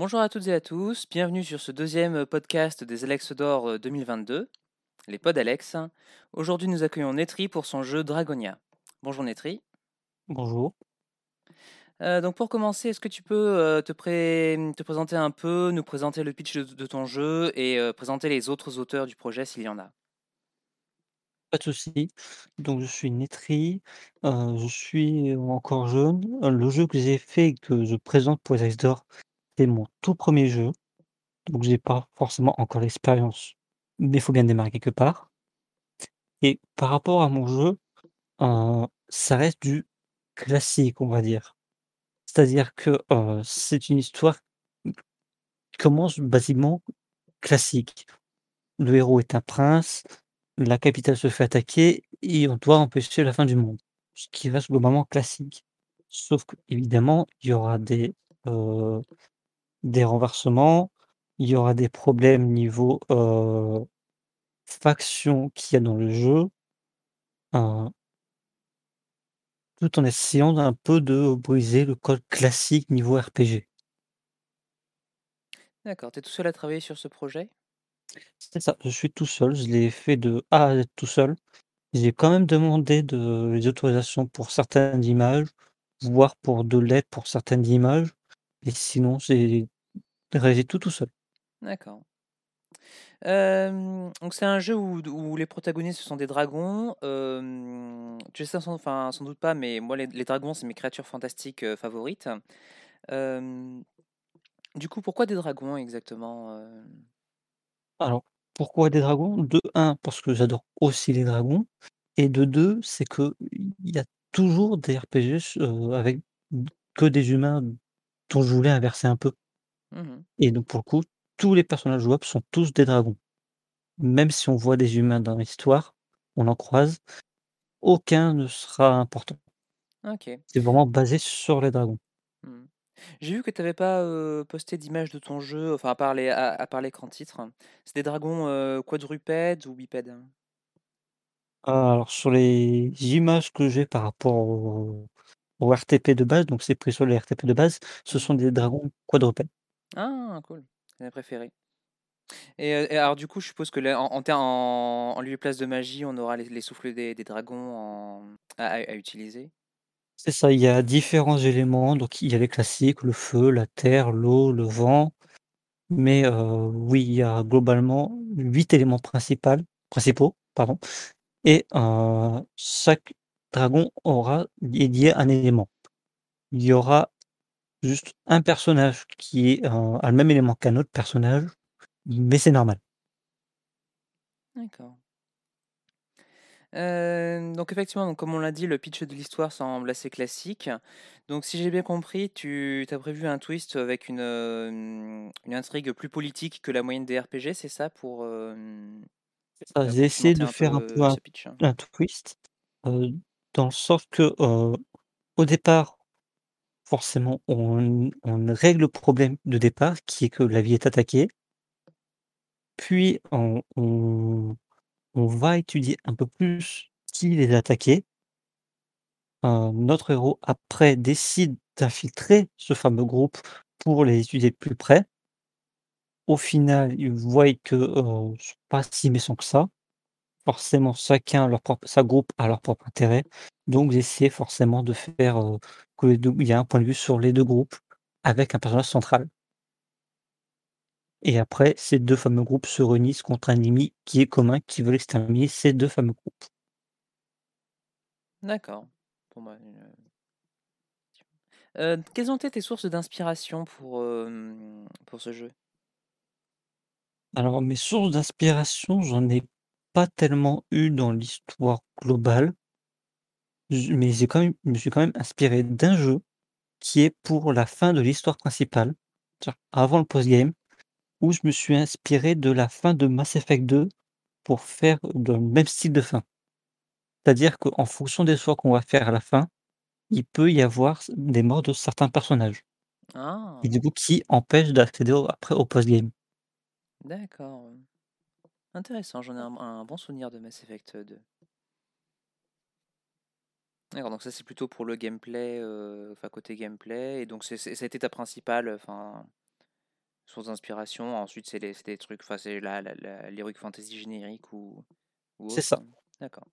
Bonjour à toutes et à tous, bienvenue sur ce deuxième podcast des Alex d'Or 2022, les Pod Alex. Aujourd'hui, nous accueillons Netri pour son jeu Dragonia. Bonjour Netri. Bonjour. Euh, donc pour commencer, est-ce que tu peux euh, te, pré- te présenter un peu, nous présenter le pitch de, de ton jeu et euh, présenter les autres auteurs du projet s'il y en a? Pas de souci. Donc je suis Netri, je suis encore jeune. Le jeu que j'ai fait et que je présente pour les Alex d'or, mon tout premier jeu, donc j'ai pas forcément encore l'expérience, mais il faut bien démarrer quelque part et par rapport à mon jeu, heu, ça reste du classique, on va dire. C'est-à-dire que, heu, c'est une histoire qui commence basiquement classique. Le héros est un prince, la capitale se fait attaquer et on doit empêcher la fin du monde. Ce qui reste globalement classique. Sauf qu'évidemment, il y aura des, heu, des renversements, il y aura des problèmes niveau, heu, faction qu'il y a dans le jeu, heu, tout en essayant d'un peu de briser le code classique niveau RPG. D'accord, tu es tout seul à travailler sur ce projet? C'est ça, je suis tout seul, je l'ai fait de A à Z tout seul. J'ai quand même demandé de des autorisations pour certaines images, voire pour de l'aide pour certaines images, et sinon j'ai réalisé tout, tout seul. D'accord. Donc c'est un jeu où où les protagonistes ce sont des dragons. Hem, tu sais sans enfin, sans doute pas, mais moi les les dragons, c'est mes créatures fantastiques, favorites. Du coup, pourquoi des dragons exactement? Alors, pourquoi des dragons? De un parce que j'adore aussi les dragons et de 2 c'est qu'il y a toujours des RPG avec que des humains dont je voulais inverser un peu Mmh et donc pour le coup, tous les personnages jouables sont tous des dragons. Même si on voit des humains dans l'histoire, on en croise, aucun ne sera important. OK. C'est vraiment basé sur les dragons. Mmh. J'ai vu que tu avais pas, posté d'image de ton jeu, enfin à part les à à part l'écran titre. C'est des dragons, quadrupèdes ou bipèdes? Alors sur les images que j'ai par rapport au au RTP de base, donc c'est pris sur les RTP de base, ce sont des dragons quadrupèdes. Ah cool, c'est mes préférés et et alors du coup, je suppose que là en en ter en en lieu et place de magie, on aura les les souffles des des dragons à à à utiliser? C'est ça, il y a différents éléments, donc il y a les classiques, le feu, la terre, l'eau, le vent, mais heu, oui, il y a globalement 8 éléments principaux, pardon. Et heu, chaque dragon aura dédié un élément. Il y aura juste un personnage qui est, heu, a le même élément qu'un autre personnage, mais c'est normal. D'accord. Hem, donc effectivement, donc comme on l'a dit, le pitch de l'histoire semble assez classique. Donc si j'ai bien compris, tu as prévu un twist avec une, hem, une intrigue plus politique que la moyenne des RPG, c'est ça pour, j'ai essayé cimenter de un faire un peu un twist, dans le sens que, au départ, forcément, on règle le problème de départ qui est que la ville est attaquée. Puis on va étudier un peu plus qui les a notre héros après décide d'infiltrer ce fameux groupe pour les étudier de plus près. Au final, ils voient que, c'est pas si méchant que ça. Forcément, chacun leur propre sa groupe a leur propre intérêt, donc j'essaie forcément de faire, heu, que les 2 il y a un point de vue sur les 2 groupes avec un personnage central et après ces 2 fameux groupes se réunissent contre un ennemi qui est commun, qui veut exterminer ces 2 fameux groupes. D'accord. Bon bah, heu, heu, quelles ont été tes sources d'inspiration pour, pour ce jeu? Alors mes sources d'inspiration, j'en ai pas tellement eu dans l'histoire globale. J mais j'ai quand même je me suis quand même inspiré d'un jeu qui est pour la fin de l'histoire principale, c'est-à-dire avant le post-game. Où je me suis inspiré de la fin de Mass Effect 2 pour faire le même style de fin. C'est-à-dire qu'en fonction des choix qu'on va faire à la fin, il peut y avoir des morts de certains personnages Ah! et du coup qui empêchent d'accéder au après au post-game. D'accord, intéressant, j'en ai un un bon souvenir de Mass Effect 2. D'accord, donc ça c'est plutôt pour le gameplay, heu, enfin côté gameplay et donc été ta principale, enfin source d'inspiration. Ensuite, c'est des, trucs, enfin, c'est la, la, la- l'heroic fantasy générique ou, ou C'est ça. D'accord.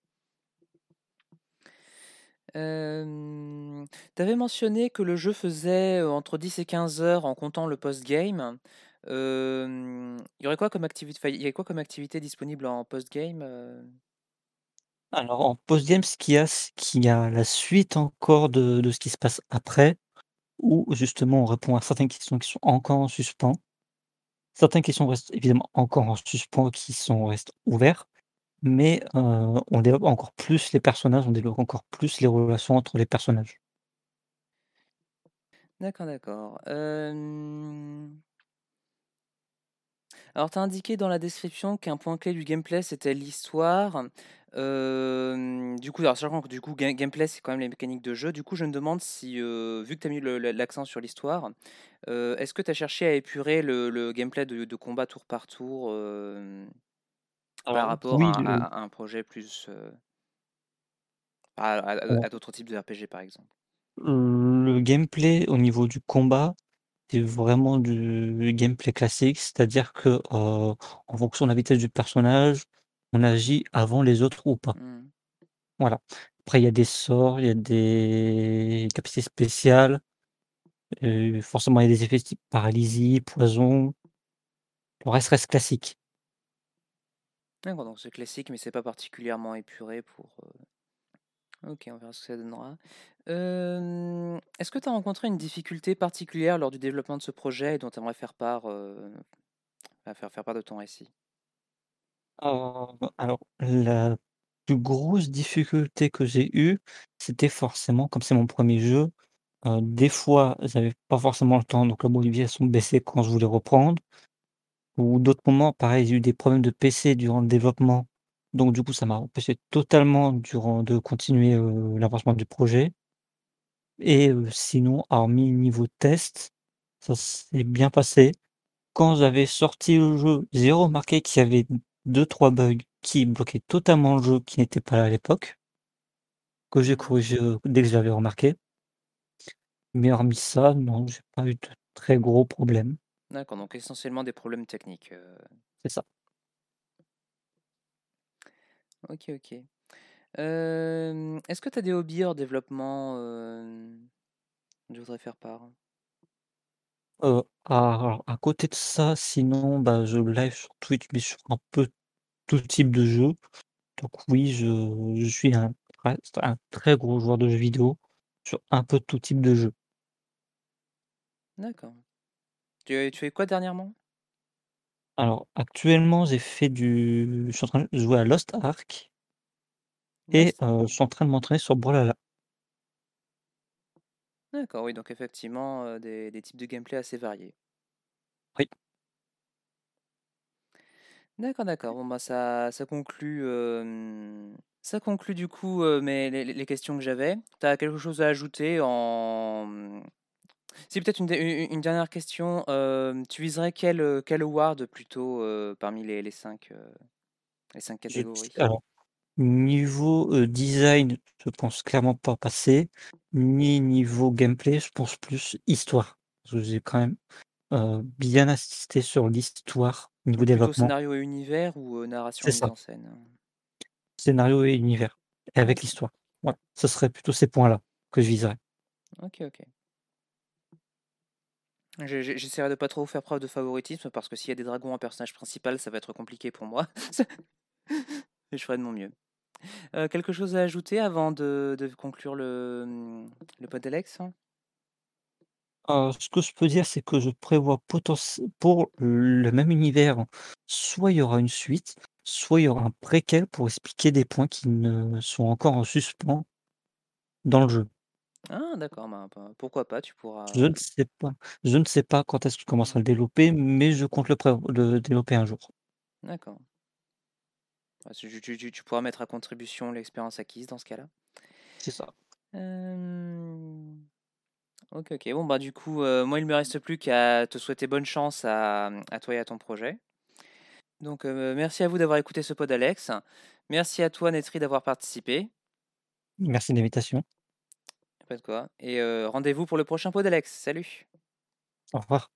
Euh, T'avais mentionné que le jeu faisait euh, entre 10 et 15 heures en comptant le post-game. Euh, Il y aurait quoi comme activité, enfin, il y quoi comme activité disponible en post-game euh Alors en post-game, ce qu'il y a, c'est qu'il y a la suite encore de de ce qui se passe après, où justement on répond à certaines questions qui sont encore en suspens. Certaines questions restent évidemment encore en suspens, qui sont restent ouverts, mais on développe encore plus les personnages, on développe encore plus les relations entre les personnages. D'accord, d'accord. Euh, Alors, tu as indiqué dans la description qu'un point clé du gameplay, c'était l'histoire. Euh, du coup, alors, sachant que du coup, ga- gameplay, c'est quand même les mécaniques de jeu. Du coup, je me demande si, euh, vu que tu as mis le- le- l'accent sur l'histoire, euh, est-ce que tu as cherché à épurer le, le gameplay de, de combat tour par tour euh, par Alors rapport oui, à, le à- à un projet plus. euh, à, à- alors à d'autres types de RPG, par exemple? le gameplay au niveau du combat, c'est vraiment du gameplay classique, c'est-à-dire que, heu, en fonction de la vitesse du personnage, on agit avant les autres ou pas. Hmm. Voilà. Après il y a des sorts, il y a des capacités spéciales, heu, forcément il y a des effets type paralysie, poison, le reste reste classique. D'accord, donc c'est classique, mais c'est pas particulièrement épuré pour. euh, Ok, on verra ce que ça donnera. Est-ce que tu as rencontré une difficulté particulière lors du développement de ce projet et dont tu aimerais faire part, faire, faire part de ton récit? Alors la plus grosse difficulté que j'ai eue, c'était forcément comme c'est mon premier jeu, des fois j'avais pas forcément le temps, donc la motivation baissait quand je voulais reprendre ou d'autres moments pareil, j'ai eu des problèmes de PC durant le développement, donc du coup ça m'a empêché totalement durant de continuer, l'avancement du projet et sinon hormis niveau test, ça s'est bien passé. Quand j'avais sorti le jeu, j'ai remarqué qu'il y avait deux trois bugs qui bloquaient totalement le jeu, qui n'étaient pas là à l'époque, que j'ai corrigé, dès que j'avais remarqué. Mais hormis ça, non, j'ai pas eu de très gros problèmes. D'accord, donc essentiellement des problèmes techniques. C'est ça. Ok, ok. Euh, Est-ce que tu as des hobbies hors développement euh, dont tu voudrais faire part? Heu, alors à côté de ça, sinon, bah, je live sur Twitch, mais sur un peu tout type de jeu. Donc oui, je je suis un reste un très gros joueur de jeux vidéo sur un peu tout type de jeu. D'accord. Tu, tu fais quoi dernièrement? Alors actuellement, j'ai fait du je suis en train de jouer à Lost Ark et Lost heu, je suis en train de m'entraîner sur Brawlhalla. D'accord, oui, donc effectivement, des, des types de gameplay assez variés. Oui, D'accord, d'accord. Bon, bah, ça, ça conclut, ça conclut du coup mes, les, les questions que j'avais. Tu as quelque chose à ajouter en... Si peut-être une, de- une- une dernière question. euh, tu viserais quel, euh, quel award plutôt euh, parmi les, les cinq, euh, les cinq je catégories? alors niveau, design, je pense clairement pas passer, ni niveau gameplay, je pense plus histoire. Parce que j'ai quand même, bien insisté sur l'histoire niveau plutôt développement. scénario et univers ou narration et en scène? scénario et univers et avec l'histoire. Voilà, ce serait plutôt ces points-là que je viserais. Ok, ok. J'essaierai de pas trop faire preuve de favoritisme parce que s'il y a des dragons en personnage principal, ça va être compliqué pour moi. Mais je ferai de mon mieux. Euh, quelque chose à ajouter avant de, conclure le, hum, le pod Alex? Heu, ce que je peux dire, c'est que je prévois pour le même univers, soit il y aura une suite, soit il y aura un préquel pour expliquer des points qui ne sont encore en suspens dans le jeu. Ah, d'accord, bah, bah, pourquoi pas, tu Je pourras. ne sais pas je ne sais pas quand est-ce que je commencerai à le développer, mais je compte le pré le développer un jour. D'accord. Bah, tu, tu- tu- tu pourras mettre à contribution l'expérience acquise dans ce cas-là. C'est ça. Ok, ok. Bon, bah, du coup, moi, il me reste plus qu'à te souhaiter bonne chance à, à toi et à ton projet. Donc, merci à vous d'avoir écouté ce pod, Alex. Merci à toi, Netri, d'avoir participé. Merci de l'invitation. Et rendez-vous pour le prochain pod, Alex. Salut! Au revoir.